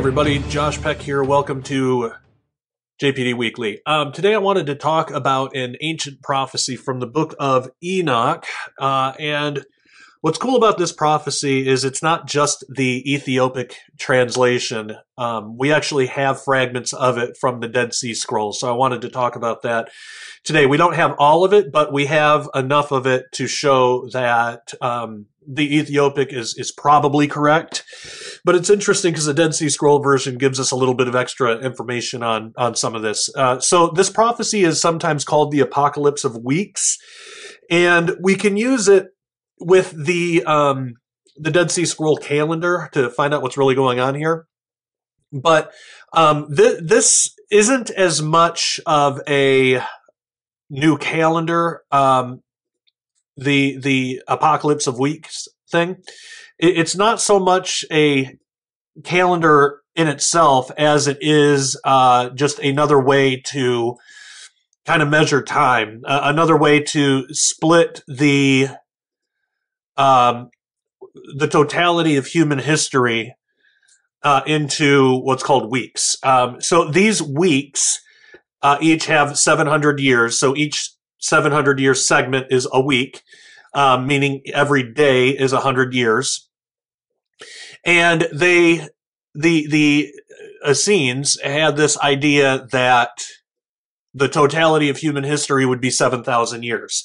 Everybody, Josh Peck here. Welcome to JPD Weekly. Um, today I wanted to talk about an ancient prophecy from the book of Enoch. Uh, and what's cool about this prophecy is it's not just the Ethiopic translation. Um, we actually have fragments of it from the Dead Sea Scrolls. So I wanted to talk about that today. We don't have all of it, but we have enough of it to show that um, the Ethiopic is is probably correct. But it's interesting because the Dead Sea Scroll version gives us a little bit of extra information on on some of this. Uh, so this prophecy is sometimes called the Apocalypse of Weeks, and we can use it with the um, the Dead Sea Scroll calendar to find out what's really going on here. But um, th- this isn't as much of a new calendar. Um, the the apocalypse of weeks thing. It's not so much a calendar in itself as it is uh, just another way to kind of measure time, uh, another way to split the um, the totality of human history uh, into what's called weeks. Um, so these weeks uh, each have 700 years. So each 700 year segment is a week, um, meaning every day is 100 years. And they, the, the Essenes had this idea that the totality of human history would be 7,000 years.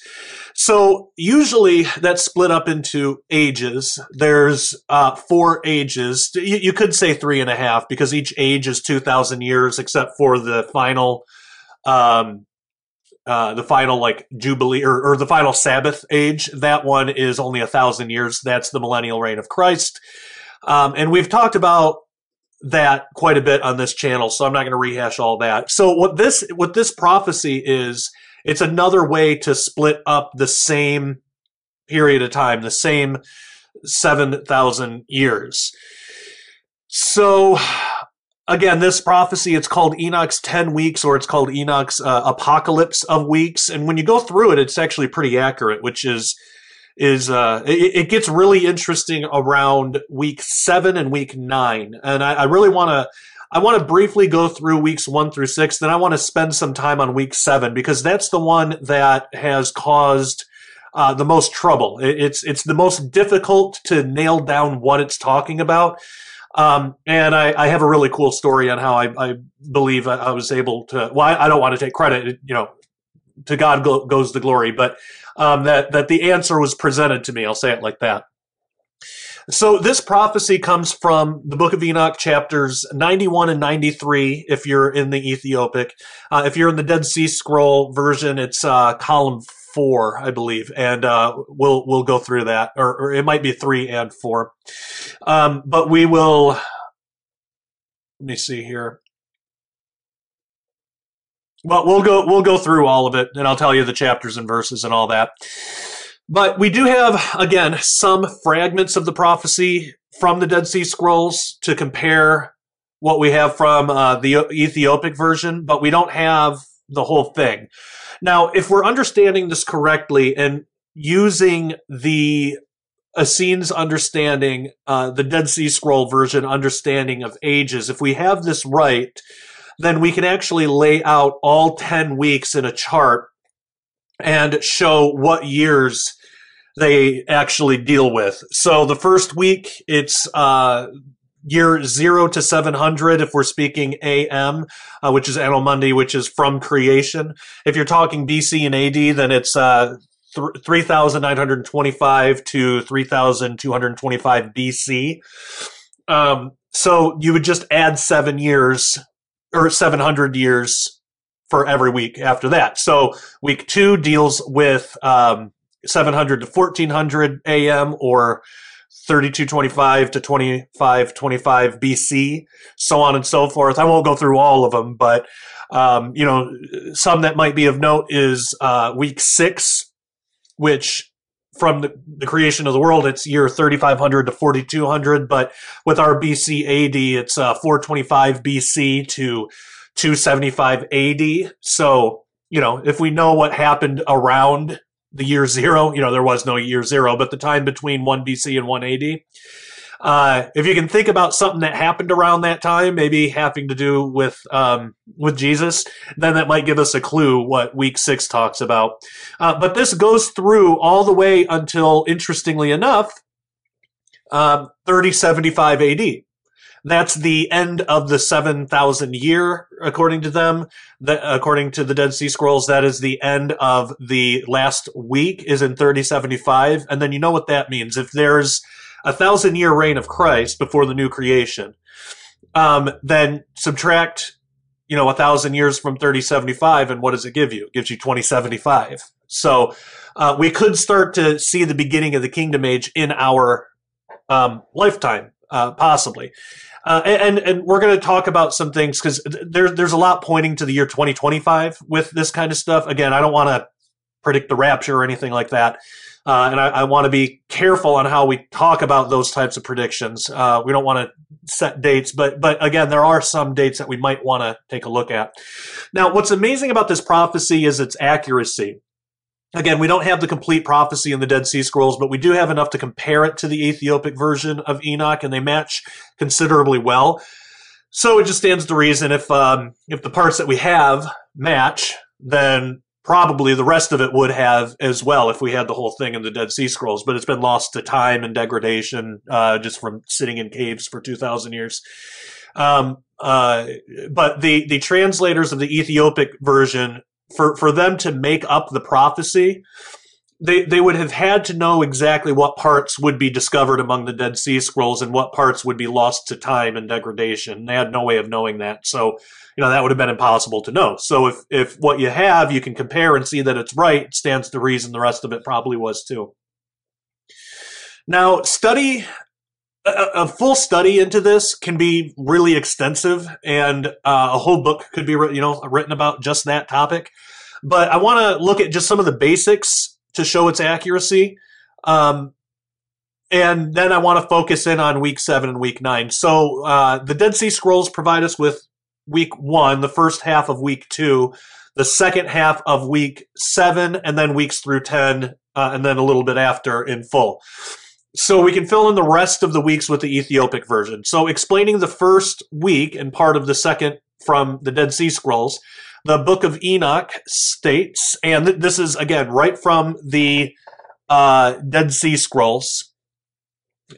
So usually that's split up into ages. There's uh, four ages. You, you, could say three and a half because each age is 2,000 years, except for the final um, uh, the final like jubilee or, or, the final Sabbath age. That one is only a thousand years. That's the millennial reign of Christ. Um, and we've talked about that quite a bit on this channel, so I'm not going to rehash all that. So what this what this prophecy is, it's another way to split up the same period of time, the same seven thousand years. So again, this prophecy, it's called Enoch's 10 weeks or it's called Enoch's uh, apocalypse of weeks. And when you go through it, it's actually pretty accurate, which is, is, uh, it, it gets really interesting around week seven and week nine. And I, I really want to, I want to briefly go through weeks one through six. Then I want to spend some time on week seven because that's the one that has caused, uh, the most trouble. It's, it's the most difficult to nail down what it's talking about um, and I, I, have a really cool story on how I, I believe I, was able to. Well, I, I, don't want to take credit. You know, to God go, goes the glory, but um, that that the answer was presented to me. I'll say it like that. So this prophecy comes from the Book of Enoch, chapters ninety-one and ninety-tee. If you're in the Ethiopic, uh, if you're in the Dead Sea Scroll version, it's uh, column four, I believe, and uh, we'll we'll go through that, or, or, it might be three and four. Um, but we will. Let me see here. Well, we'll go we'll go through all of it, and I'll tell you the chapters and verses and all that. But we do have again some fragments of the prophecy from the Dead Sea Scrolls to compare what we have from uh, the Ethiopic version, but we don't have the whole thing. Now, if we're understanding this correctly and using the Essenes understanding, uh, the Dead Sea Scroll version understanding of ages, if we have this right, then we can actually lay out all 10 weeks in a chart and show what years they actually deal with. So the first week, it's uh, year zero to 700 if we're speaking AM, uh, which is Anno Mundi, which is from creation. If you're talking BC and AD, then it's uh, th- 3,925 to 3,225 BC. Um, so you would just add seven years or 700 years for every week after that. So week two deals with um, 700 to 1400 AM or 3225 to 2525 BC, so on and so forth. I won't go through all of them, but um, you know, some that might be of note is uh, week six, which from the, the, creation of the world, it's year 3500 to 4200, but with our BC AD, it's uh, 425 BC to 275 AD. So, you know, if we know what happened around the year zero. You know, there was no year zero, but the time between 1 BC and 1 AD. uh, if you can think about something that happened around that time, maybe having to do with um, with Jesus, then that might give us a clue what week six talks about. Uh, but this goes through all the way until, interestingly enough, um, 3075 AD. That's the end of the 7,000 year, according to them. The, according to the Dead Sea Scrolls, that is the end of the last week is in 3075. And then you know what that means. If there's a thousand year reign of Christ before the new creation, um, then subtract, you know, a thousand years from 3075. And what does it give you? It gives you 2075. So, uh, we could start to see the beginning of the kingdom age in our um, lifetime, uh, possibly. Uh, and and we're going to talk about some things because there's there's a lot pointing to the year 2025 with this kind of stuff. Again, I don't want to predict the rapture or anything like that, uh, and I, I want to be careful on how we talk about those types of predictions. Uh, we don't want to set dates, but but again, there are some dates that we might want to take a look at. Now, what's amazing about this prophecy is its accuracy. Again, we don't have the complete prophecy in the Dead Sea Scrolls, but we do have enough to compare it to the Ethiopic version of Enoch, and they match considerably well. So it just stands to reason if um, if the parts that we have match, then probably the rest of it would have as well if we had the whole thing in the Dead Sea Scrolls. But it's been lost to time and degradation uh, just from sitting in caves for two thousand years. Um, uh, but the the translators of the Ethiopic version for for them to make up the prophecy, they they would have had to know exactly what parts would be discovered among the Dead Sea Scrolls and what parts would be lost to time and degradation. They had no way of knowing that. So, you know, that would have been impossible to know. So if if what you have you can compare and see that it's right, stands to reason the rest of it probably was too. Now, study a, a, full study into this can be really extensive, and uh, a whole book could be you know written about just that topic. But I want to look at just some of the basics to show its accuracy, um, and then I want to focus in on week seven and week nine. So uh, the Dead Sea Scrolls provide us with week one, the first half of week two, the second half of week seven, and then weeks through ten, uh, and then a little bit after in full so we can fill in the rest of the weeks with the Ethiopic version. So explaining the first week and part of the second from the Dead Sea Scrolls, the Book of Enoch states, and th- this is again right from the uh, Dead Sea Scrolls.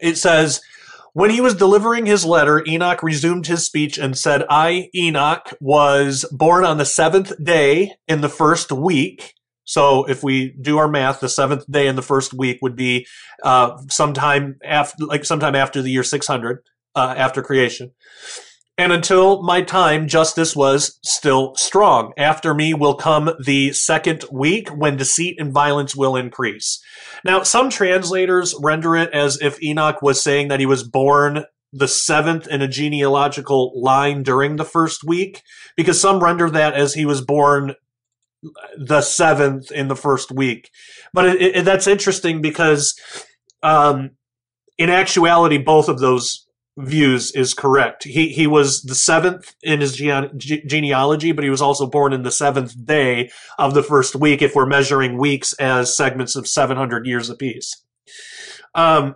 It says, when he was delivering his letter, Enoch resumed his speech and said, I, Enoch, was born on the seventh day in the first week so if we do our math, the seventh day in the first week would be uh, sometime after, like sometime after the year 600, uh, after creation. And until my time, justice was still strong. After me will come the second week when deceit and violence will increase. Now, some translators render it as if Enoch was saying that he was born the seventh in a genealogical line during the first week, because some render that as he was born the seventh in the first week. But it, it, that's interesting because, um, in actuality, both of those views is correct. He he was the seventh in his gene- genealogy, but he was also born in the seventh day of the first week. If we're measuring weeks as segments of seven hundred years apiece. Um,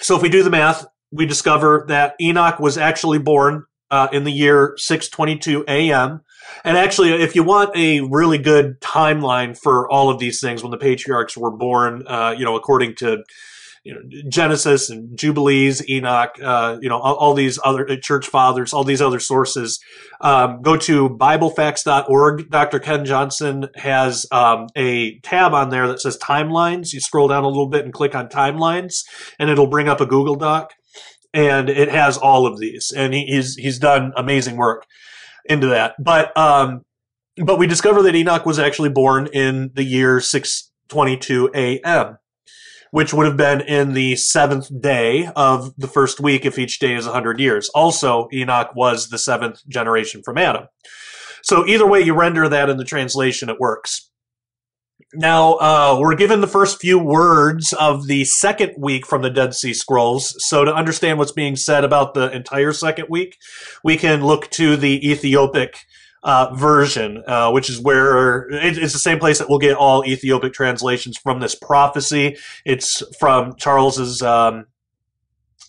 so if we do the math, we discover that Enoch was actually born uh, in the year 622 AM. And actually, if you want a really good timeline for all of these things, when the patriarchs were born, uh, you know, according to you know, Genesis and Jubilees, Enoch, uh, you know, all, all, these other uh, church fathers, all these other sources. Um, go to BibleFacts.org. Dr. Ken Johnson has um, a tab on there that says timelines. You scroll down a little bit and click on timelines, and it'll bring up a Google Doc and it has all of these, and he, he's he's done amazing work into that. But um, but we discover that Enoch was actually born in the year 622 A.M., which would have been in the seventh day of the first week if each day is 100 years. Also, Enoch was the seventh generation from Adam. So either way you render that in the translation, it works. Now, uh, we're given the first few words of the second week from the Dead Sea Scrolls. So, to understand what's being said about the entire second week, we can look to the Ethiopic uh, version, uh, which is where it, it's the same place that we'll get all Ethiopic translations from this prophecy. It's from Charles's um,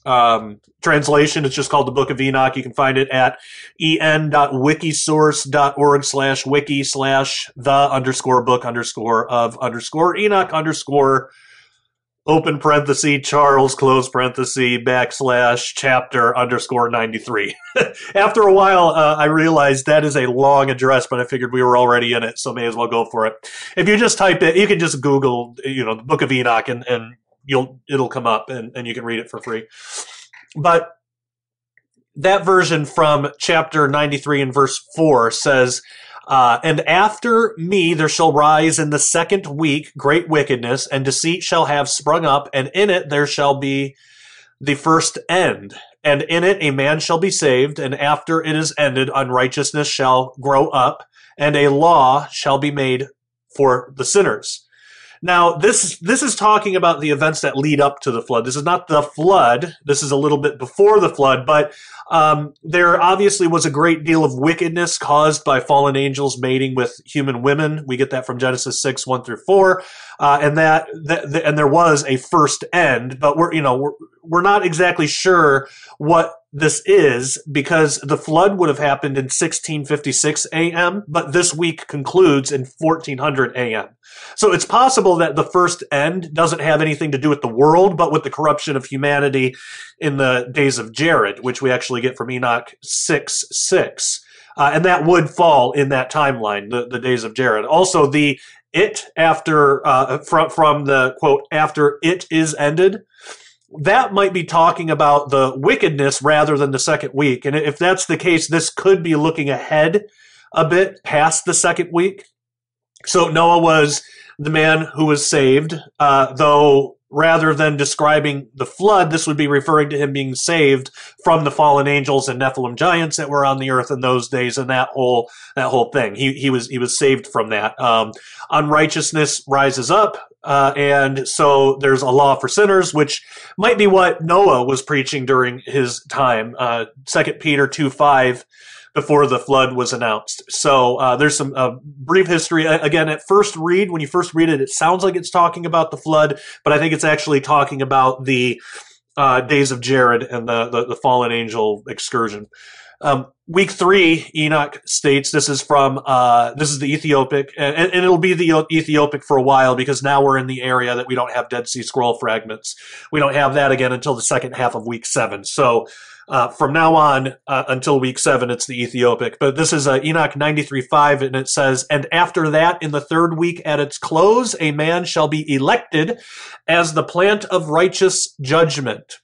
um, translation. It's just called the Book of Enoch. You can find it at en.wikisource.org slash wiki slash the underscore book underscore of underscore Enoch underscore open parenthesis Charles close parenthesis backslash chapter underscore 93. After a while, uh, I realized that is a long address, but I figured we were already in it, so may as well go for it. If you just type it, you can just Google, you know, the Book of Enoch and, and you'll, it'll come up and, and you can read it for free. But that version from chapter 93 and verse 4 says, uh, and after me there shall rise in the second week great wickedness, and deceit shall have sprung up, and in it there shall be the first end. And in it a man shall be saved, and after it is ended, unrighteousness shall grow up, and a law shall be made for the sinners. Now, this this is talking about the events that lead up to the flood. This is not the flood. This is a little bit before the flood, but um, there obviously was a great deal of wickedness caused by fallen angels mating with human women. We get that from Genesis six one through four, uh, and that, that, and there was a first end. But we're you know we're we're not exactly sure what this is because the flood would have happened in 1656 a.m., but this week concludes in 1400 a.m. So it's possible that the first end doesn't have anything to do with the world, but with the corruption of humanity in the days of Jared, which we actually get from Enoch 6 6. Uh, and that would fall in that timeline, the, the days of Jared. Also, the it after, uh, from, from the quote, after it is ended, that might be talking about the wickedness rather than the second week. And if that's the case, this could be looking ahead a bit past the second week. So Noah was the man who was saved, uh, though rather than describing the flood, this would be referring to him being saved from the fallen angels and Nephilim giants that were on the earth in those days, and that whole that whole thing. He he was he was saved from that. Um, unrighteousness rises up, uh, and so there's a law for sinners, which might be what Noah was preaching during his time. Uh, Second Peter two five before the flood was announced. So uh, there's some uh, brief history. Again, at first read, when you first read it, it sounds like it's talking about the flood, but I think it's actually talking about the uh, days of Jared and the, the, the fallen angel excursion. Um, week three, Enoch states this is from uh, this is the Ethiopic, and, and, it'll be the Ethiopic for a while because now we're in the area that we don't have Dead Sea Scroll fragments. We don't have that again until the second half of week seven. So uh, from now on uh, until week seven, it's the Ethiopic. But this is uh, Enoch 93.5, and it says, And after that, in the third week at its close, a man shall be elected as the plant of righteous judgment,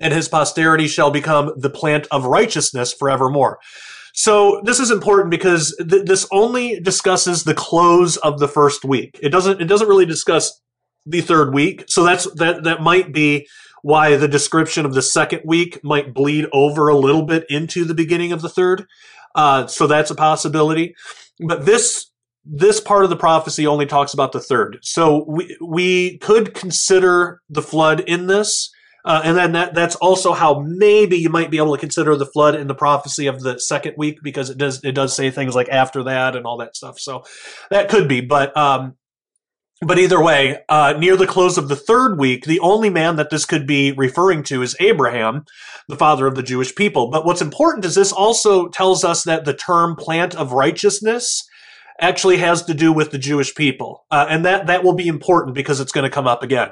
and his posterity shall become the plant of righteousness forevermore. So this is important because th- this only discusses the close of the first week. It doesn't. It doesn't really discuss the third week. So that's that. That might be why the description of the second week might bleed over a little bit into the beginning of the third. Uh, so that's a possibility. But this this part of the prophecy only talks about the third. So we we could consider the flood in this. Uh, and then that, that's also how maybe you might be able to consider the flood in the prophecy of the second week because it does it does say things like after that and all that stuff. So that could be, but um, but either way, uh, near the close of the third week, the only man that this could be referring to is Abraham, the father of the Jewish people. But what's important is this also tells us that the term plant of righteousness actually has to do with the Jewish people. Uh, and that, that will be important because it's going to come up again.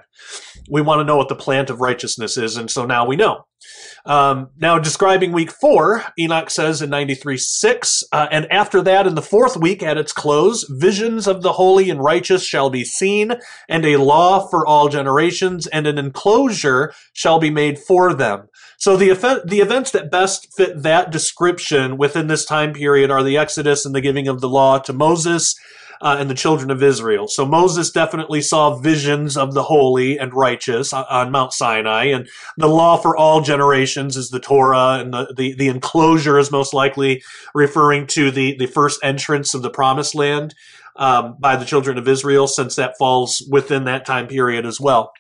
We want to know what the plant of righteousness is, and so now we know. Um, now, describing week four, Enoch says in 93 6, uh, and after that, in the fourth week at its close, visions of the holy and righteous shall be seen, and a law for all generations, and an enclosure shall be made for them. So the, event, the events that best fit that description within this time period are the Exodus and the giving of the law to Moses, uh, and the children of Israel. So Moses definitely saw visions of the holy and righteous on, on, Mount Sinai, and the law for all generations is the Torah, and the, the, the enclosure is most likely referring to the, the first entrance of the promised land um, by the children of Israel, since that falls within that time period as well.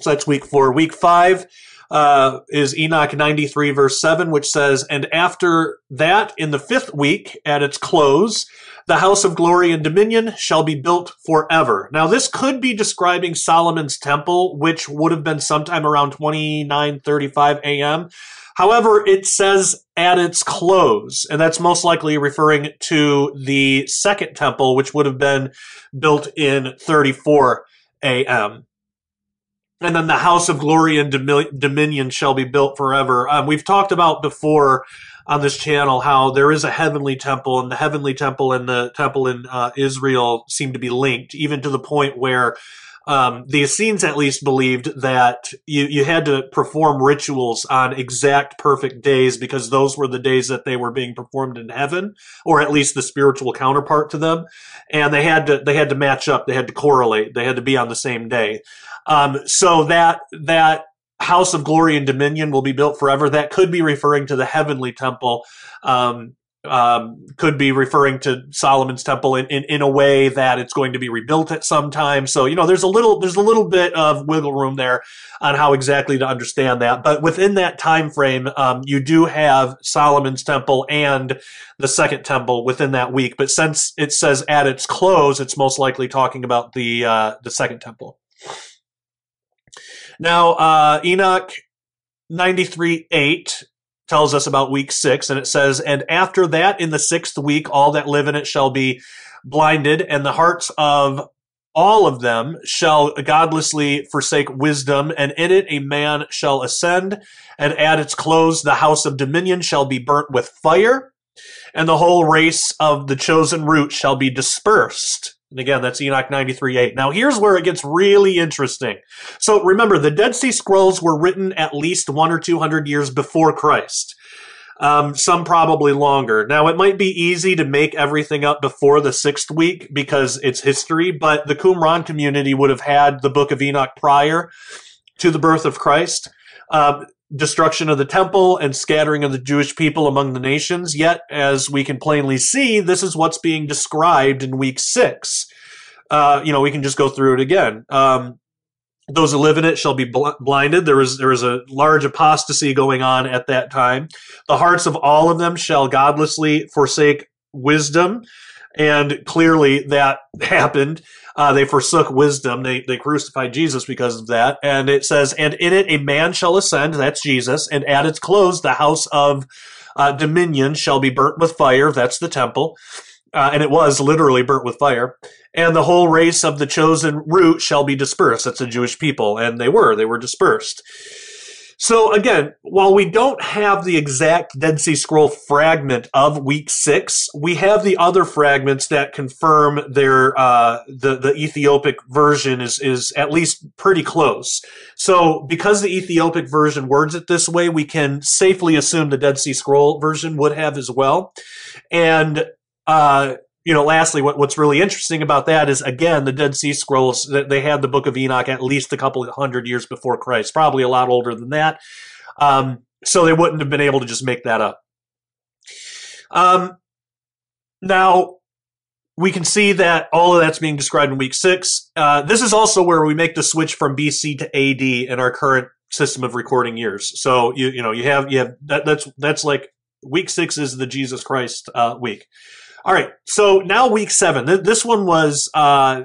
So that's week four. Week five, uh, is Enoch 93, verse 7, which says, And after that, in the fifth week, at its close, the house of glory and dominion shall be built forever. Now, this could be describing Solomon's temple, which would have been sometime around 2935 a.m. However, it says at its close, and that's most likely referring to the second temple, which would have been built in 34 a.m. And then the house of glory and dominion shall be built forever. Um, we've talked about before on this channel how there is a heavenly temple, and the heavenly temple and the temple in uh, Israel seem to be linked, even to the point where um, the Essenes at least believed that you, you had to perform rituals on exact perfect days because those were the days that they were being performed in heaven, or at least the spiritual counterpart to them. And they had to they had to match up, they had to correlate, they had to be on the same day. Um, so that that house of glory and dominion will be built forever. That could be referring to the heavenly temple. Um, um, could be referring to Solomon's temple in, in, in a way that it's going to be rebuilt at some time. So, you know, there's a little, there's a little bit of wiggle room there on how exactly to understand that. But within that time frame, um, you do have Solomon's temple and the second temple within that week. But since it says at its close, it's most likely talking about the, uh, the second temple. Now, uh, Enoch 93 8 tells us about week six, and it says, And after that, in the sixth week, all that live in it shall be blinded, and the hearts of all of them shall godlessly forsake wisdom, and in it a man shall ascend, and at its close the house of dominion shall be burnt with fire, and the whole race of the chosen root shall be dispersed. And again, that's Enoch 93.8. Now, here's where it gets really interesting. So remember, the Dead Sea Scrolls were written at least one or two hundred years before Christ. Um, some probably longer. Now, it might be easy to make everything up before the sixth week because it's history, but the Qumran community would have had the book of Enoch prior to the birth of Christ. Uh, destruction of the temple and scattering of the Jewish people among the nations. Yet, as we can plainly see, this is what's being described in week six. Uh, you know, we can just go through it again. Um, those who live in it shall be bl- blinded. There is there is a large apostasy going on at that time. The hearts of all of them shall godlessly forsake wisdom, and clearly that happened. Uh, they forsook wisdom. They, they crucified Jesus because of that. And it says, and in it a man shall ascend, that's Jesus, and at its close the house of uh, dominion shall be burnt with fire, that's the temple. Uh, and it was literally burnt with fire. And the whole race of the chosen root shall be dispersed. That's the Jewish people. And they were, they were dispersed. So again, while we don't have the exact Dead Sea Scroll fragment of week six, we have the other fragments that confirm their uh, the the Ethiopic version is is at least pretty close. So because the Ethiopic version words it this way, we can safely assume the Dead Sea Scroll version would have as well. And uh, you know, lastly, what, what's really interesting about that is again the Dead Sea Scrolls. They had the Book of Enoch at least a couple hundred years before Christ, probably a lot older than that. Um, so they wouldn't have been able to just make that up. Um, now we can see that all of that's being described in week six. Uh, this is also where we make the switch from BC to AD in our current system of recording years. So you you know you have you have that that's that's like week six is the Jesus Christ uh, week. All right. So now week seven. This one was uh,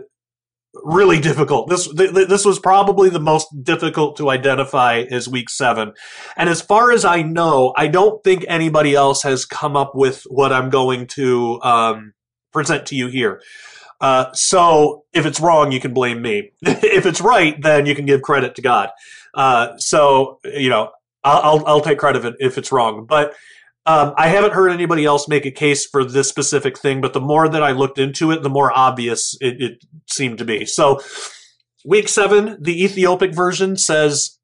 really difficult. This this was probably the most difficult to identify as week seven. And as far as I know, I don't think anybody else has come up with what I'm going to um, present to you here. Uh, so if it's wrong, you can blame me. if it's right, then you can give credit to God. Uh, so you know, I'll, I'll, I'll take credit if it's wrong, but um, I haven't heard anybody else make a case for this specific thing, but the more that I looked into it, the more obvious it, it seemed to be. So, week seven, the Ethiopic version says,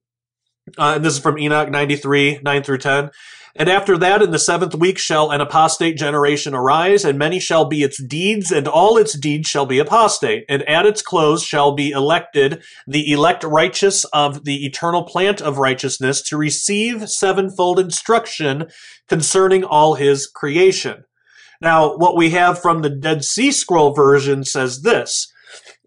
uh, and this is from Enoch 93, 9 through 10. And after that, in the seventh week, shall an apostate generation arise, and many shall be its deeds, and all its deeds shall be apostate. And at its close shall be elected the elect righteous of the eternal plant of righteousness to receive sevenfold instruction concerning all his creation. Now, what we have from the Dead Sea Scroll version says this.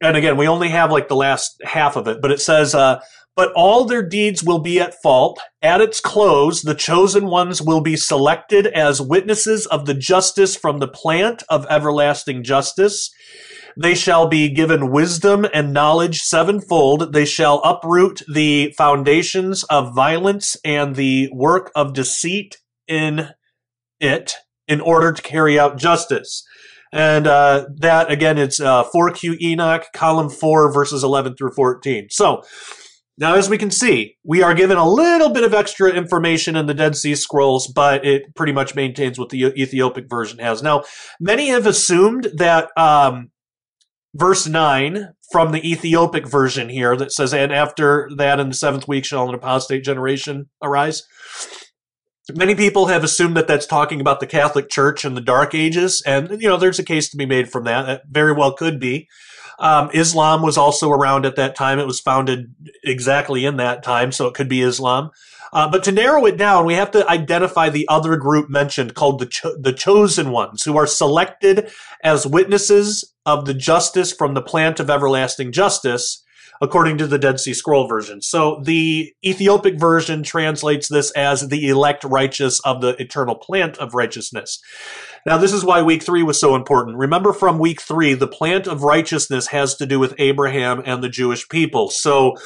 And again, we only have like the last half of it, but it says, uh, but all their deeds will be at fault. At its close, the chosen ones will be selected as witnesses of the justice from the plant of everlasting justice. They shall be given wisdom and knowledge sevenfold. They shall uproot the foundations of violence and the work of deceit in it in order to carry out justice. And uh, that, again, it's uh, 4Q Enoch, column 4, verses 11 through 14. So, now, as we can see, we are given a little bit of extra information in the Dead Sea Scrolls, but it pretty much maintains what the Ethiopic version has. Now, many have assumed that um, verse 9 from the Ethiopic version here that says, And after that, in the seventh week shall an apostate generation arise. Many people have assumed that that's talking about the Catholic Church in the Dark Ages, and you know there's a case to be made from that. That very well could be. Um, Islam was also around at that time. It was founded exactly in that time, so it could be Islam. Uh, but to narrow it down, we have to identify the other group mentioned called the cho- the chosen ones, who are selected as witnesses of the justice from the plant of everlasting justice, according to the Dead Sea Scroll version. So the Ethiopic version translates this as the elect righteous of the eternal plant of righteousness. Now, this is why week three was so important. Remember from week three, the plant of righteousness has to do with Abraham and the Jewish people. So,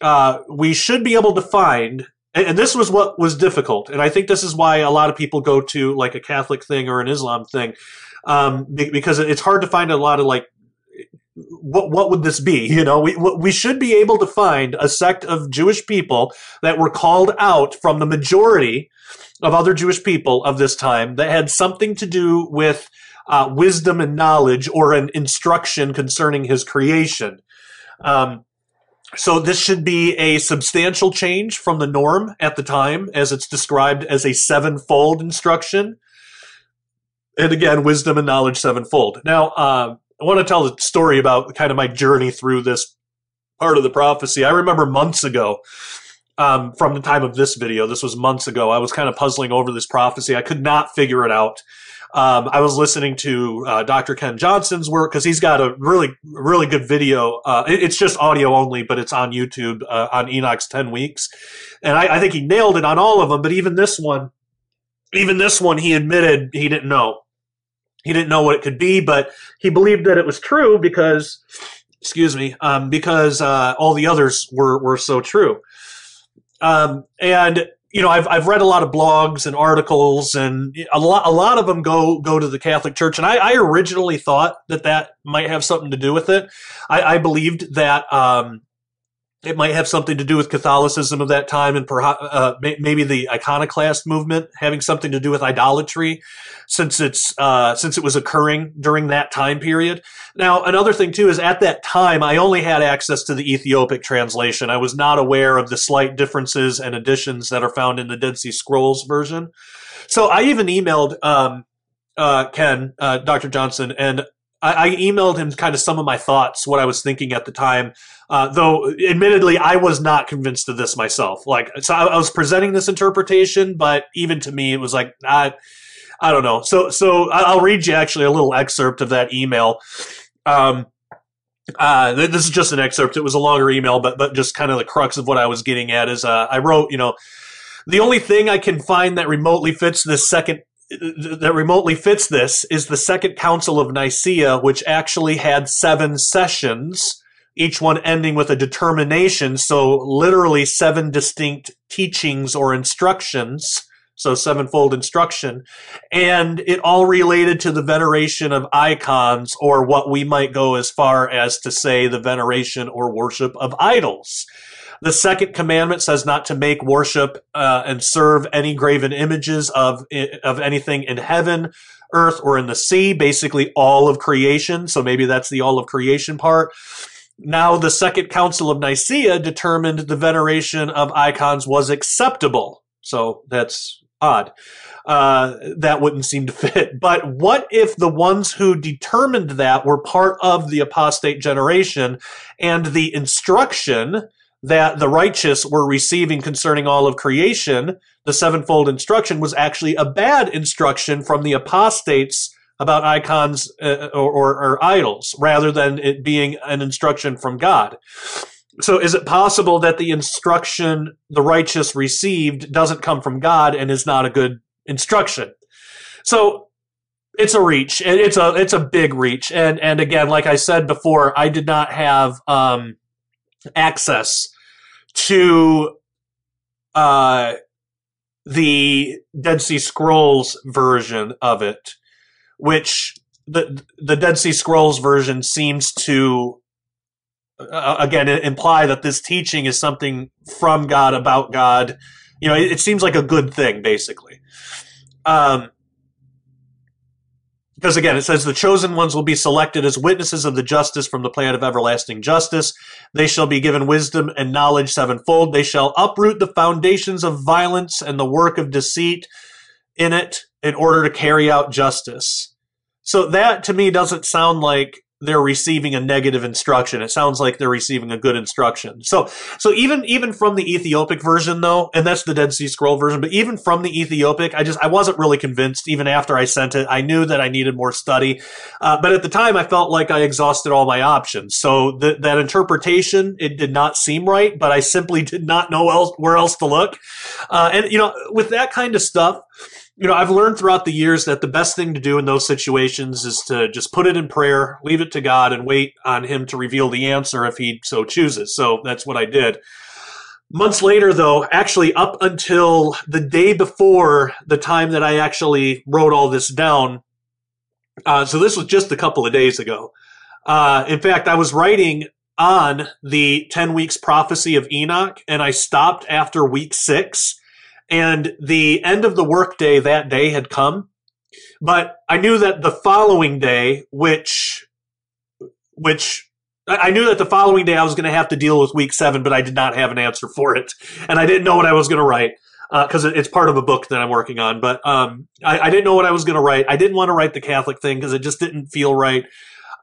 uh, we should be able to find, and this was what was difficult. And I think this is why a lot of people go to like a Catholic thing or an Islam thing, um, because it's hard to find a lot of like what what would this be? You know, we we should be able to find a sect of Jewish people that were called out from the majority of other Jewish people of this time that had something to do with uh, wisdom and knowledge or an instruction concerning his creation. Um, so this should be a substantial change from the norm at the time, as it's described as a sevenfold instruction. And again, wisdom and knowledge sevenfold. Now, uh, I want to tell the story about kind of my journey through this part of the prophecy. I remember months ago, um, from the time of this video, this was months ago, I was kind of puzzling over this prophecy. I could not figure it out. Um, I was listening to uh, Dr. Ken Johnson's work because he's got a really, really good video. Uh, it, it's just audio only, but it's on YouTube uh, on Enoch's 10 weeks. And I, I think he nailed it on all of them. But even this one, even this one, he admitted he didn't know. He didn't know what it could be, but he believed that it was true because, excuse me, um, because uh, all the others were were so true. Um, and you know, I've I've read a lot of blogs and articles, and a lot a lot of them go go to the Catholic Church. And I, I originally thought that that might have something to do with it. I, I believed that um, it might have something to do with Catholicism of that time and perhaps uh, maybe the iconoclast movement having something to do with idolatry since it's uh, since it was occurring during that time period. Now, another thing too is at that time I only had access to the Ethiopic translation. I was not aware of the slight differences and additions that are found in the Dead Sea Scrolls version. So I even emailed um, uh, Ken, uh, Dr. Johnson, and I, I, emailed him kind of some of my thoughts, what I was thinking at the time. Uh, though, admittedly, I was not convinced of this myself. Like, so I, I, was presenting this interpretation, but even to me, it was like, I, I don't know. So, so I'll read you actually a little excerpt of that email. Um, uh, this is just an excerpt. It was a longer email, but but just kind of the crux of what I was getting at is uh, I wrote, you know, the only thing I can find that remotely fits this second that remotely fits this is the Second Council of Nicaea, which actually had seven sessions, each one ending with a determination. So, literally, seven distinct teachings or instructions. So, sevenfold instruction. And it all related to the veneration of icons, or what we might go as far as to say the veneration or worship of idols. The second commandment says not to make worship uh, and serve any graven images of of anything in heaven, earth, or in the sea. Basically, all of creation. So maybe that's the all of creation part. Now, the Second Council of Nicaea determined the veneration of icons was acceptable. So that's odd. Uh, that wouldn't seem to fit. But what if the ones who determined that were part of the apostate generation and the instruction that the righteous were receiving concerning all of creation, the sevenfold instruction was actually a bad instruction from the apostates about icons uh, or, or, or, idols, rather than it being an instruction from God. so is it possible that the instruction the righteous received doesn't come from God and is not a good instruction? So it's a reach. It's a it's a big reach. And and again, like I said before, I did not have um, access to uh, the Dead Sea Scrolls version of it, which the the Dead Sea Scrolls version seems to uh, again imply that this teaching is something from God about God. You know, it, it seems like a good thing, basically. Um, because again, it says the chosen ones will be selected as witnesses of the justice from the plan of everlasting justice. They shall be given wisdom and knowledge sevenfold. They shall uproot the foundations of violence and the work of deceit in it in order to carry out justice. So that to me doesn't sound like they're receiving a negative instruction. It sounds like they're receiving a good instruction. So, so even even from the Ethiopic version, though, and that's the Dead Sea Scroll version, but even from the Ethiopic, I just I wasn't really convinced. Even after I sent it, I knew that I needed more study, uh, but at the time, I felt like I exhausted all my options. So the, that interpretation it did not seem right, but I simply did not know else where else to look. Uh, and you know, with that kind of stuff you know, I've learned throughout the years that the best thing to do in those situations is to just put it in prayer, leave it to God, and wait on Him to reveal the answer if He so chooses. So that's what I did. Months later, though, actually up until the day before the time that I actually wrote all this down, uh, so this was just a couple of days ago. Uh, in fact, I was writing on the 10 weeks prophecy of Enoch, and I stopped after week six and the end of the workday that day had come. But I knew that the following day, which, which I knew that the following day I was going to have to deal with week seven, but I did not have an answer for it. And I didn't know what I was going to write because uh, it's part of a book that I'm working on. But um, I, I, didn't know what I was going to write. I didn't want to write the Catholic thing because it just didn't feel right.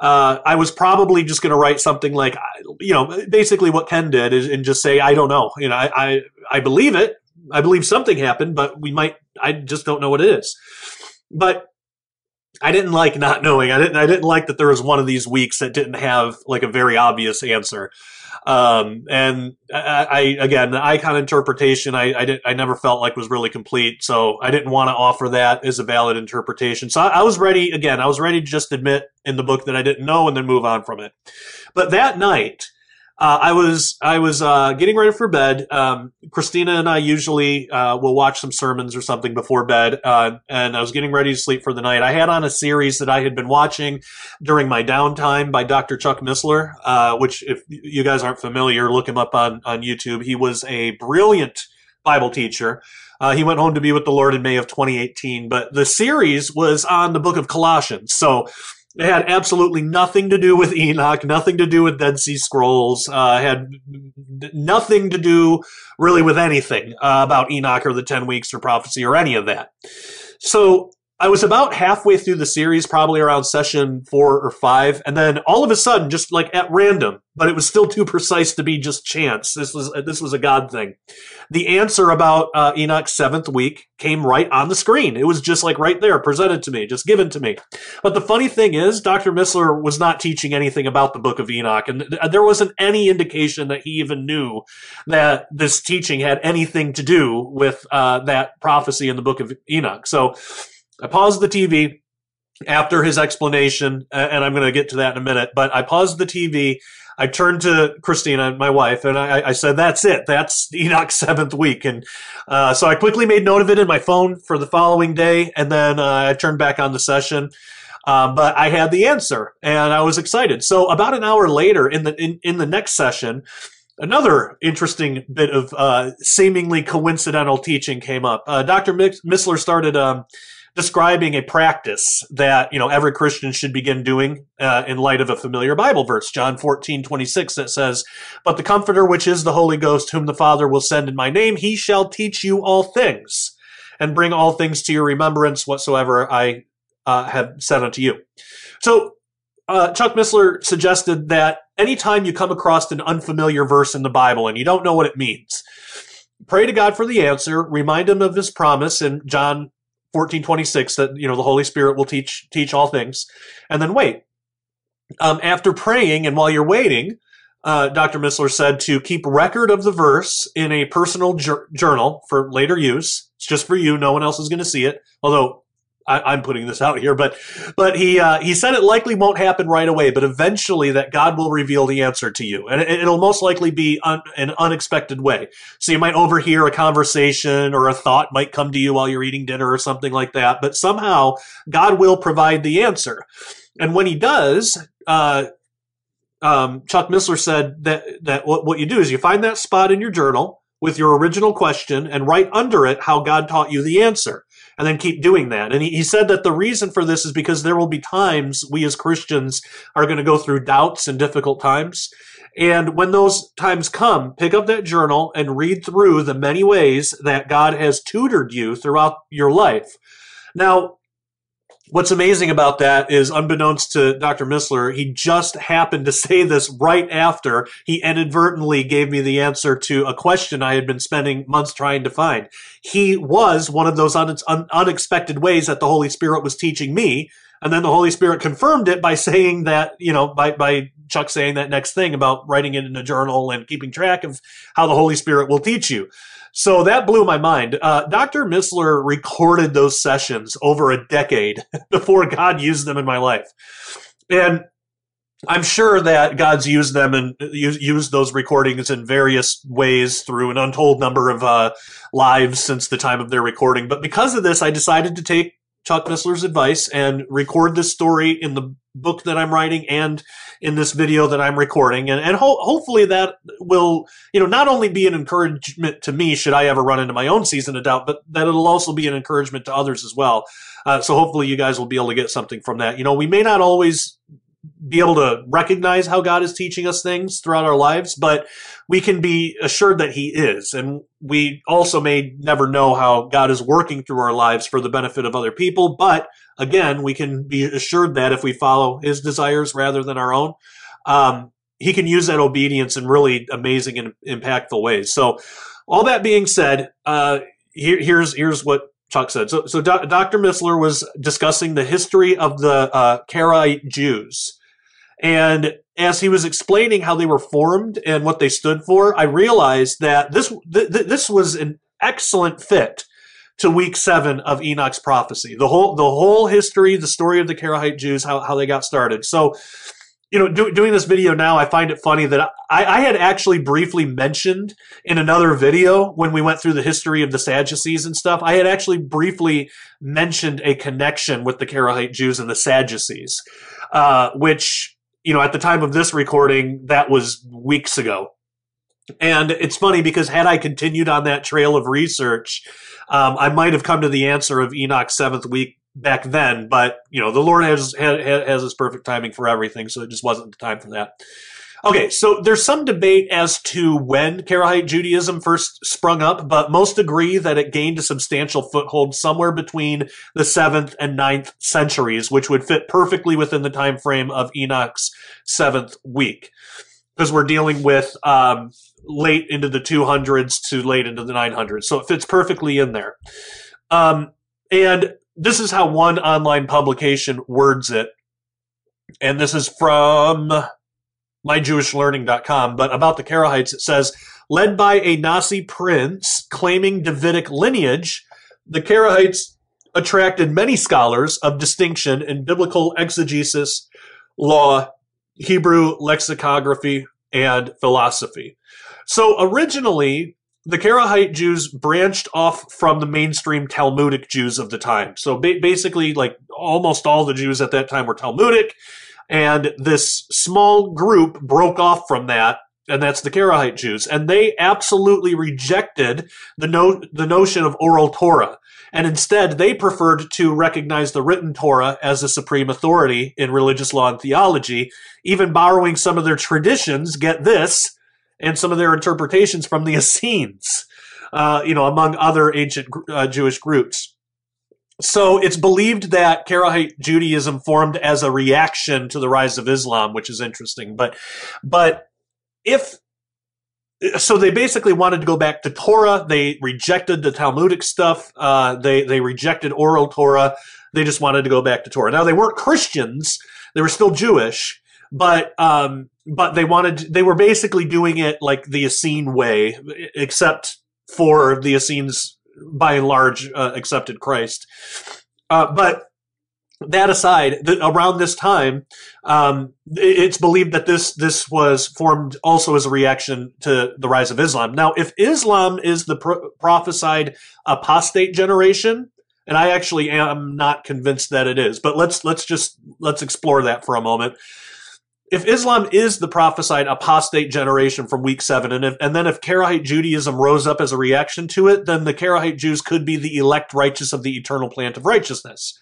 Uh, I was probably just going to write something like, you know, basically what Ken did is, and just say, I don't know. You know, I, I, I believe it. I believe something happened, but we might, I just don't know what it is. But I didn't like not knowing. I didn't, I didn't like that there was one of these weeks that didn't have like a very obvious answer. Um, and I, I, again, the icon interpretation, I, I, did, I never felt like was really complete. So I didn't want to offer that as a valid interpretation. So I, I was ready, again, I was ready to just admit in the book that I didn't know and then move on from it. But that night, uh, I was I was uh, getting ready for bed. Um, Christina and I usually uh, will watch some sermons or something before bed, uh, and I was getting ready to sleep for the night. I had on a series that I had been watching during my downtime by Dr. Chuck Missler, uh, which if you guys aren't familiar, look him up on on YouTube. He was a brilliant Bible teacher. Uh, he went home to be with the Lord in May of 2018, but the series was on the book of Colossians. So it had absolutely nothing to do with Enoch, nothing to do with Dead Sea Scrolls, uh, had nothing to do really with anything uh, about Enoch or the 10 weeks or prophecy or any of that. So I was about halfway through the series, probably around session four or five, and then all of a sudden, just like at random, but it was still too precise to be just chance. This was this was a God thing. The answer about uh, Enoch's seventh week came right on the screen. It was just like right there, presented to me, just given to me. But the funny thing is, Dr. Missler was not teaching anything about the Book of Enoch, and th- there wasn't any indication that he even knew that this teaching had anything to do with uh, that prophecy in the Book of Enoch. So I paused the TV after his explanation, and I'm going to get to that in a minute, but I paused the TV. I turned to Christina, my wife, and I, I said, "That's it. That's Enoch's seventh week." And uh, so I quickly made note of it in my phone for the following day, and then uh, I turned back on the session. Uh, but I had the answer, and I was excited. So about an hour later, in the in, in the next session, another interesting bit of uh, seemingly coincidental teaching came up. Uh, Dr. Missler started. Um, describing a practice that you know every Christian should begin doing uh, in light of a familiar Bible verse, John 14, 26, that says, But the Comforter, which is the Holy Ghost, whom the Father will send in my name, he shall teach you all things, and bring all things to your remembrance whatsoever I uh, have said unto you. So uh, Chuck Missler suggested that anytime you come across an unfamiliar verse in the Bible and you don't know what it means, pray to God for the answer, remind him of his promise in John 1426 that you know the holy spirit will teach teach all things and then wait um, after praying and while you're waiting uh, Dr. Missler said to keep record of the verse in a personal jur- journal for later use. It's just for you. No one else is going to see it. Although I, am putting this out here, but but he uh, he said it likely won't happen right away, but eventually that God will reveal the answer to you, and it, will most likely be un, an unexpected way. So you might overhear a conversation or a thought might come to you while you're eating dinner or something like that, but somehow God will provide the answer, and when He does. Uh, um, Chuck Missler said that that what, what you do is you find that spot in your journal with your original question and write under it how God taught you the answer and then keep doing that. And he, he said that the reason for this is because there will be times we as Christians are going to go through doubts and difficult times. And when those times come, pick up that journal and read through the many ways that God has tutored you throughout your life. Now, what's amazing about that is, unbeknownst to Dr. Missler, he just happened to say this right after he inadvertently gave me the answer to a question I had been spending months trying to find. He was one of those un- un- unexpected ways that the Holy Spirit was teaching me. And then the Holy Spirit confirmed it by saying that, you know, by, by Chuck saying that next thing about writing it in a journal and keeping track of how the Holy Spirit will teach you. So that blew my mind. Uh, Dr. Missler recorded those sessions over a decade before God used them in my life. And I'm sure that God's used them and used those recordings in various ways through an untold number of uh, lives since the time of their recording. But because of this, I decided to take Chuck Missler's advice and record this story in the book that I'm writing and in this video that I'm recording. And, and ho- hopefully that will, you know, not only be an encouragement to me should I ever run into my own season of doubt, but that it'll also be an encouragement to others as well. Uh, so hopefully you guys will be able to get something from that. You know, we may not always be able to recognize how God is teaching us things throughout our lives, but we can be assured that He is. And we also may never know how God is working through our lives for the benefit of other people. But again, we can be assured that if we follow His desires rather than our own, um, He can use that obedience in really amazing and impactful ways. So, all that being said, uh, here, here's here's what Chuck said. So, so Do- Dr. Missler was discussing the history of the uh, Karaite Jews. And as he was explaining how they were formed and what they stood for, I realized that this th- th- this was an excellent fit to week seven of Enoch's prophecy. The whole the whole history, the story of the Karaite Jews, how, how they got started. So you know, do, doing this video now, I find it funny that I, I, had actually briefly mentioned in another video when we went through the history of the Sadducees and stuff. I had actually briefly mentioned a connection with the Karaite Jews and the Sadducees, uh, which, you know, at the time of this recording, that was weeks ago. And it's funny because had I continued on that trail of research, um, I might have come to the answer of Enoch's seventh week back then, but you know, the Lord has has his perfect timing for everything, so it just wasn't the time for that. Okay, so there's some debate as to when Karaite Judaism first sprung up, but most agree that it gained a substantial foothold somewhere between the 7th and 9th centuries, which would fit perfectly within the time frame of Enoch's 7th week. Because we're dealing with um, late into the 200s to late into the 900s, so it fits perfectly in there. Um, and this is how one online publication words it. And this is from myjewishlearning.com. But about the Karaites, it says, led by a nasi prince claiming Davidic lineage, the Karaites attracted many scholars of distinction in biblical exegesis, law, Hebrew lexicography, and philosophy. So originally, the Karaite Jews branched off from the mainstream Talmudic Jews of the time. So ba- basically, like almost all the Jews at that time were Talmudic, and this small group broke off from that, and that's the Karaite Jews, and they absolutely rejected the no- the notion of oral Torah. And instead, they preferred to recognize the written Torah as the supreme authority in religious law and theology, even borrowing some of their traditions. Get this, and some of their interpretations from the Essenes, uh, you know, among other ancient uh, Jewish groups. So it's believed that Karaite Judaism formed as a reaction to the rise of Islam, which is interesting. But, but if so they basically wanted to go back to Torah. They rejected the Talmudic stuff. Uh, they they rejected oral Torah. They just wanted to go back to Torah. Now they weren't Christians. They were still Jewish, but um, but they wanted they were basically doing it like the Essene way, except for the Essenes by and large uh, accepted Christ. Uh, but that aside, the, around this time, um, it's believed that this this was formed also as a reaction to the rise of Islam. Now, if Islam is the pro- prophesied apostate generation, and I actually am not convinced that it is, but let's let's just let's explore that for a moment. If Islam is the prophesied apostate generation from week seven, and if, and then if Karaite Judaism rose up as a reaction to it, then the Karaite Jews could be the elect righteous of the eternal plant of righteousness.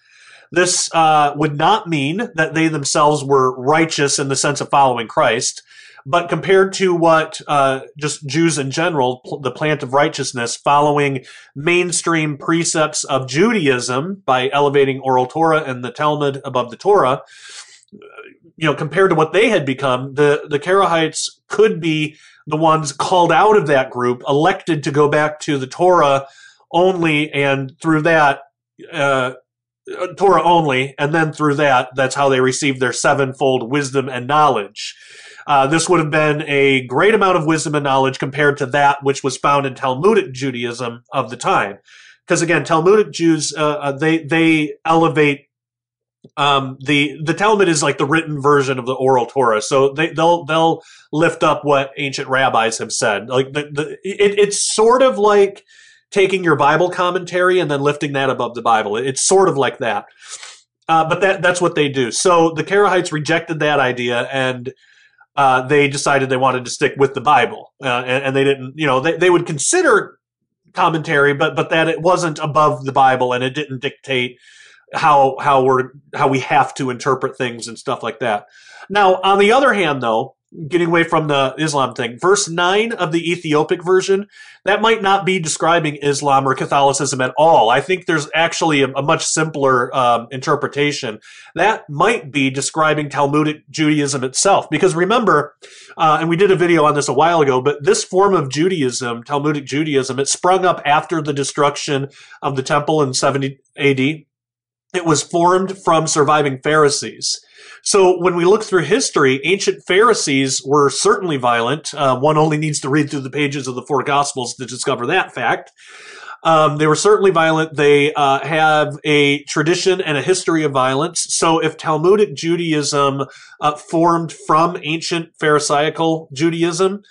This uh, would not mean that they themselves were righteous in the sense of following Christ, but compared to what uh, just Jews in general, pl- the plant of righteousness, following mainstream precepts of Judaism by elevating oral Torah and the Talmud above the Torah, you know, compared to what they had become, the the Karaites could be the ones called out of that group, elected to go back to the Torah only, and through that. Uh, uh, Torah only, and then through that, that's how they received their sevenfold wisdom and knowledge. Uh, this would have been a great amount of wisdom and knowledge compared to that which was found in Talmudic Judaism of the time. Because again, Talmudic Jews uh, uh, they they elevate um, the the Talmud is like the written version of the oral Torah, so they they'll they'll lift up what ancient rabbis have said. Like the, the it, it's sort of like taking your Bible commentary and then lifting that above the Bible. It's sort of like that. Uh, but that that's what they do. So the Karaites rejected that idea and uh, they decided they wanted to stick with the Bible. Uh, and, and, they didn't, you know, they, they would consider commentary, but but that it wasn't above the Bible and it didn't dictate how how we're how we have to interpret things and stuff like that. Now, on the other hand, though, getting away from the Islam thing. Verse 9 of the Ethiopic version, that might not be describing Islam or Catholicism at all. I think there's actually a, a much simpler um, interpretation. That might be describing Talmudic Judaism itself. Because remember, uh, and we did a video on this a while ago, but this form of Judaism, Talmudic Judaism, it sprung up after the destruction of the temple in 70 AD. It was formed from surviving Pharisees. So when we look through history, ancient Pharisees were certainly violent. Uh, one only needs to read through the pages of the four Gospels to discover that fact. Um, they were certainly violent. They uh, have a tradition and a history of violence. So if Talmudic Judaism uh, formed from ancient Pharisaical Judaism,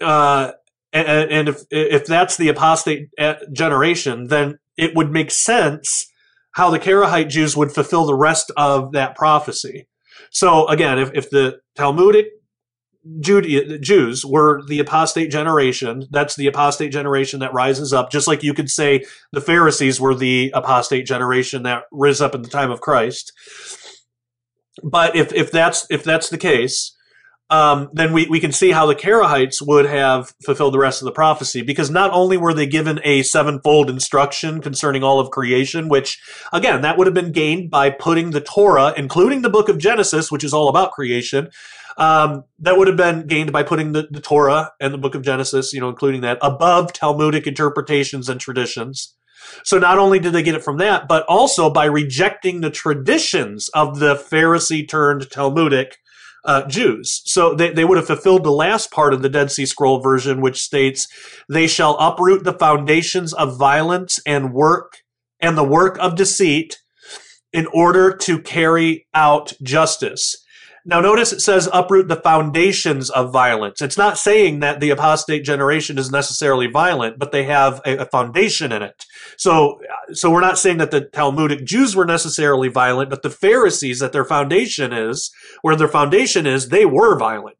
uh, and, and, if if that's the apostate uh, generation, then it would make sense how the Karaite Jews would fulfill the rest of that prophecy. So again, if, if the Talmudic Jude- Jews were the apostate generation, that's the apostate generation that rises up, just like you could say the Pharisees were the apostate generation that rose up in the time of Christ. But if, if that's if that's the case, um, then we, we can see how the Karaites would have fulfilled the rest of the prophecy because not only were they given a sevenfold instruction concerning all of creation, which again, that would have been gained by putting the Torah, including the book of Genesis, which is all about creation, um, that would have been gained by putting the, the Torah and the book of Genesis, you know, including that above Talmudic interpretations and traditions. So not only did they get it from that, but also by rejecting the traditions of the Pharisee turned Talmudic uh, Jews. So they, they would have fulfilled the last part of the Dead Sea Scroll version, which states, They shall uproot the foundations of violence and work and the work of deceit in order to carry out justice. Now, notice it says uproot the foundations of violence. It's not saying that the apostate generation is necessarily violent, but they have a, a, foundation in it. So, so we're not saying that the Talmudic Jews were necessarily violent, but the Pharisees, that their foundation is, where their foundation is, they were violent.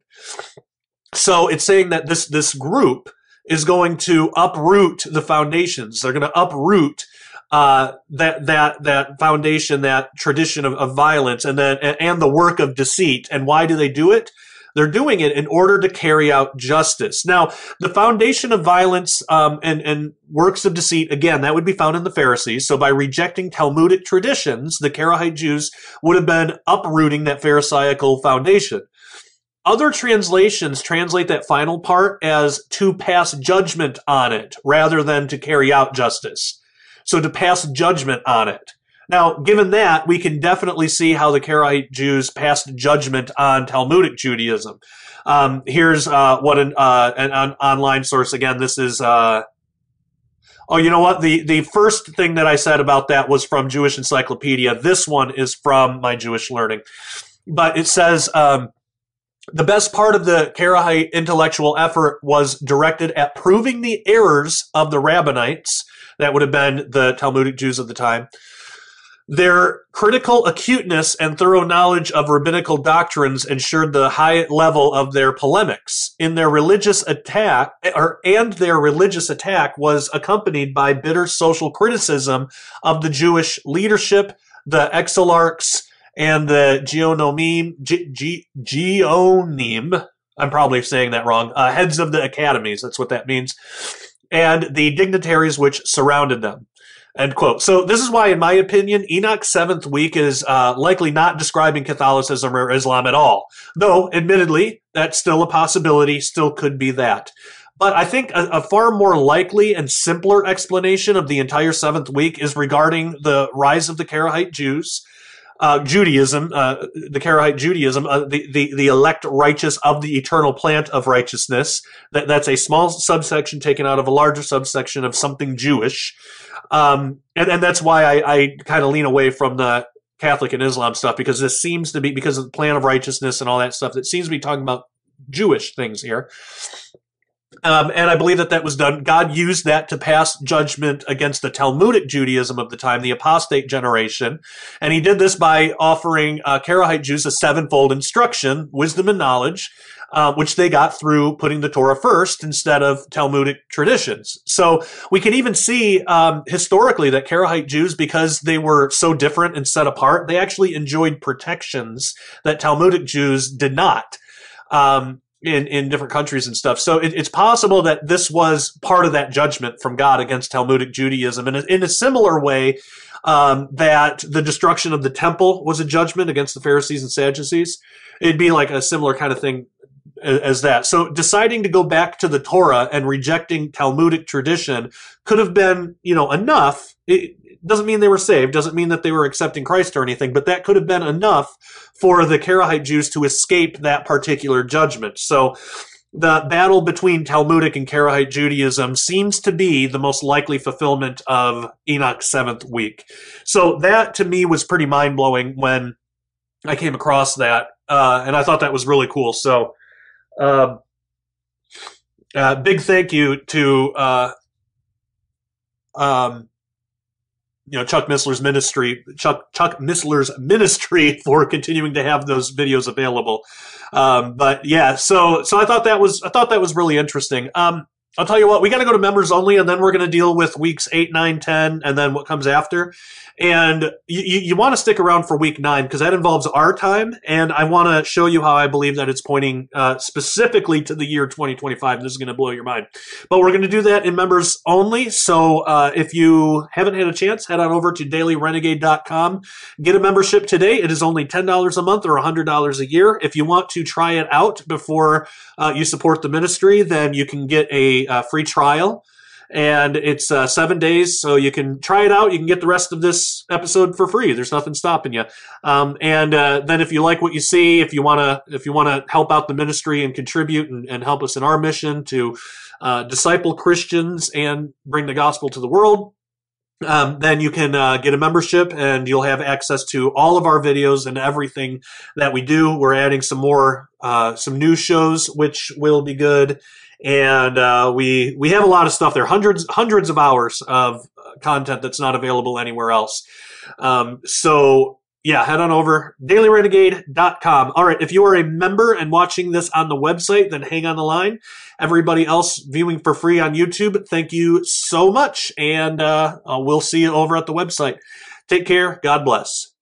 So it's saying that this, this group is going to uproot the foundations. They're going to uproot uh, that that that foundation, that tradition of, of violence, and then and the work of deceit. And why do they do it? They're doing it in order to carry out justice. Now, the foundation of violence um, and, and works of deceit, again, that would be found in the Pharisees. So by rejecting Talmudic traditions, the Karaite Jews would have been uprooting that Pharisaical foundation. Other translations translate that final part as to pass judgment on it rather than to carry out justice. So to pass judgment on it. Now, given that, we can definitely see how the Karaite Jews passed judgment on Talmudic Judaism. Um, here's uh, what an, uh, an, an, online source. Again, this is. Uh, oh, you know what? The the first thing that I said about that was from Jewish Encyclopedia. This one is from my Jewish Learning, but it says. Um, the best part of the Karaite intellectual effort was directed at proving the errors of the Rabbinites, that would have been the Talmudic Jews of the time, their critical acuteness and thorough knowledge of rabbinical doctrines ensured the high level of their polemics. In their religious attack, or, and their religious attack was accompanied by bitter social criticism of the Jewish leadership, the exilarchs, and the geonomim, ge, ge, geonim, I'm probably saying that wrong, uh, heads of the academies, that's what that means, and the dignitaries which surrounded them. End quote. So this is why, in my opinion, Enoch's seventh week is uh, likely not describing Catholicism or Islam at all. Though, admittedly, that's still a possibility. Still could be that. But I think a, a, far more likely and simpler explanation of the entire seventh week is regarding the rise of the Karaite Jews, uh, Judaism, uh, the Karaite Judaism, uh, the, the, the elect righteous of the eternal plant of righteousness. That, that's a small subsection taken out of a larger subsection of something Jewish. Um, and, and that's why I, I kind of lean away from the Catholic and Islam stuff because this seems to be because of the plan of righteousness and all that stuff that seems to be talking about Jewish things here. Um, and I believe that that was done. God used that to pass judgment against the Talmudic Judaism of the time, the apostate generation. And he did this by offering uh, Karaite Jews a sevenfold instruction, wisdom and knowledge, uh, which they got through putting the Torah first instead of Talmudic traditions. So we can even see um, historically that Karaite Jews, because they were so different and set apart, they actually enjoyed protections that Talmudic Jews did not. Um, in, in different countries and stuff. So it, it's possible that this was part of that judgment from God against Talmudic Judaism. And in a similar way, um, that the destruction of the temple was a judgment against the Pharisees and Sadducees. It'd be like a similar kind of thing as that. So deciding to go back to the Torah and rejecting Talmudic tradition could have been, you know, enough. It doesn't mean they were saved, doesn't mean that they were accepting Christ or anything, but that could have been enough for the Karaite Jews to escape that particular judgment. So the battle between Talmudic and Karaite Judaism seems to be the most likely fulfillment of Enoch's seventh week. So that to me was pretty mind blowing when I came across that. Uh, and I thought that was really cool. So, uh, uh, big thank you to uh, um, you know Chuck Missler's ministry, Chuck Chuck Missler's ministry for continuing to have those videos available. Um, but yeah, so so I thought that was I thought that was really interesting. Um, I'll tell you what, we got to go to members only, and then we're going to deal with weeks eight, nine, ten, and then what comes after. And you, you want to stick around for week nine because that involves our time, and I want to show you how I believe that it's pointing uh, specifically to the year 2025. This is going to blow your mind. But we're going to do that in members only. So uh, if you haven't had a chance, head on over to dailyrenegade.com. Get a membership today. It is only $10 a month or $100 a year. If you want to try it out before uh, you support the ministry, then you can get a uh, free trial and it's uh, seven days, so you can try it out. You can get the rest of this episode for free. There's nothing stopping you. Um, and uh, then, if you like what you see, if you want to, if you want to help out the ministry and contribute and, and help us in our mission to uh, disciple Christians and bring the gospel to the world, um, then you can uh, get a membership and you'll have access to all of our videos and everything that we do. We're adding some more, uh, some new shows, which will be good and uh, we we have a lot of stuff there. Hundreds hundreds of hours of content that's not available anywhere else. Um, so yeah head on over. dailyrenegade.com all right. If you are a member and watching this on the website then hang on the line. Everybody else viewing for free on youtube thank you so much. And uh, we'll see you over at the website. Take care. God bless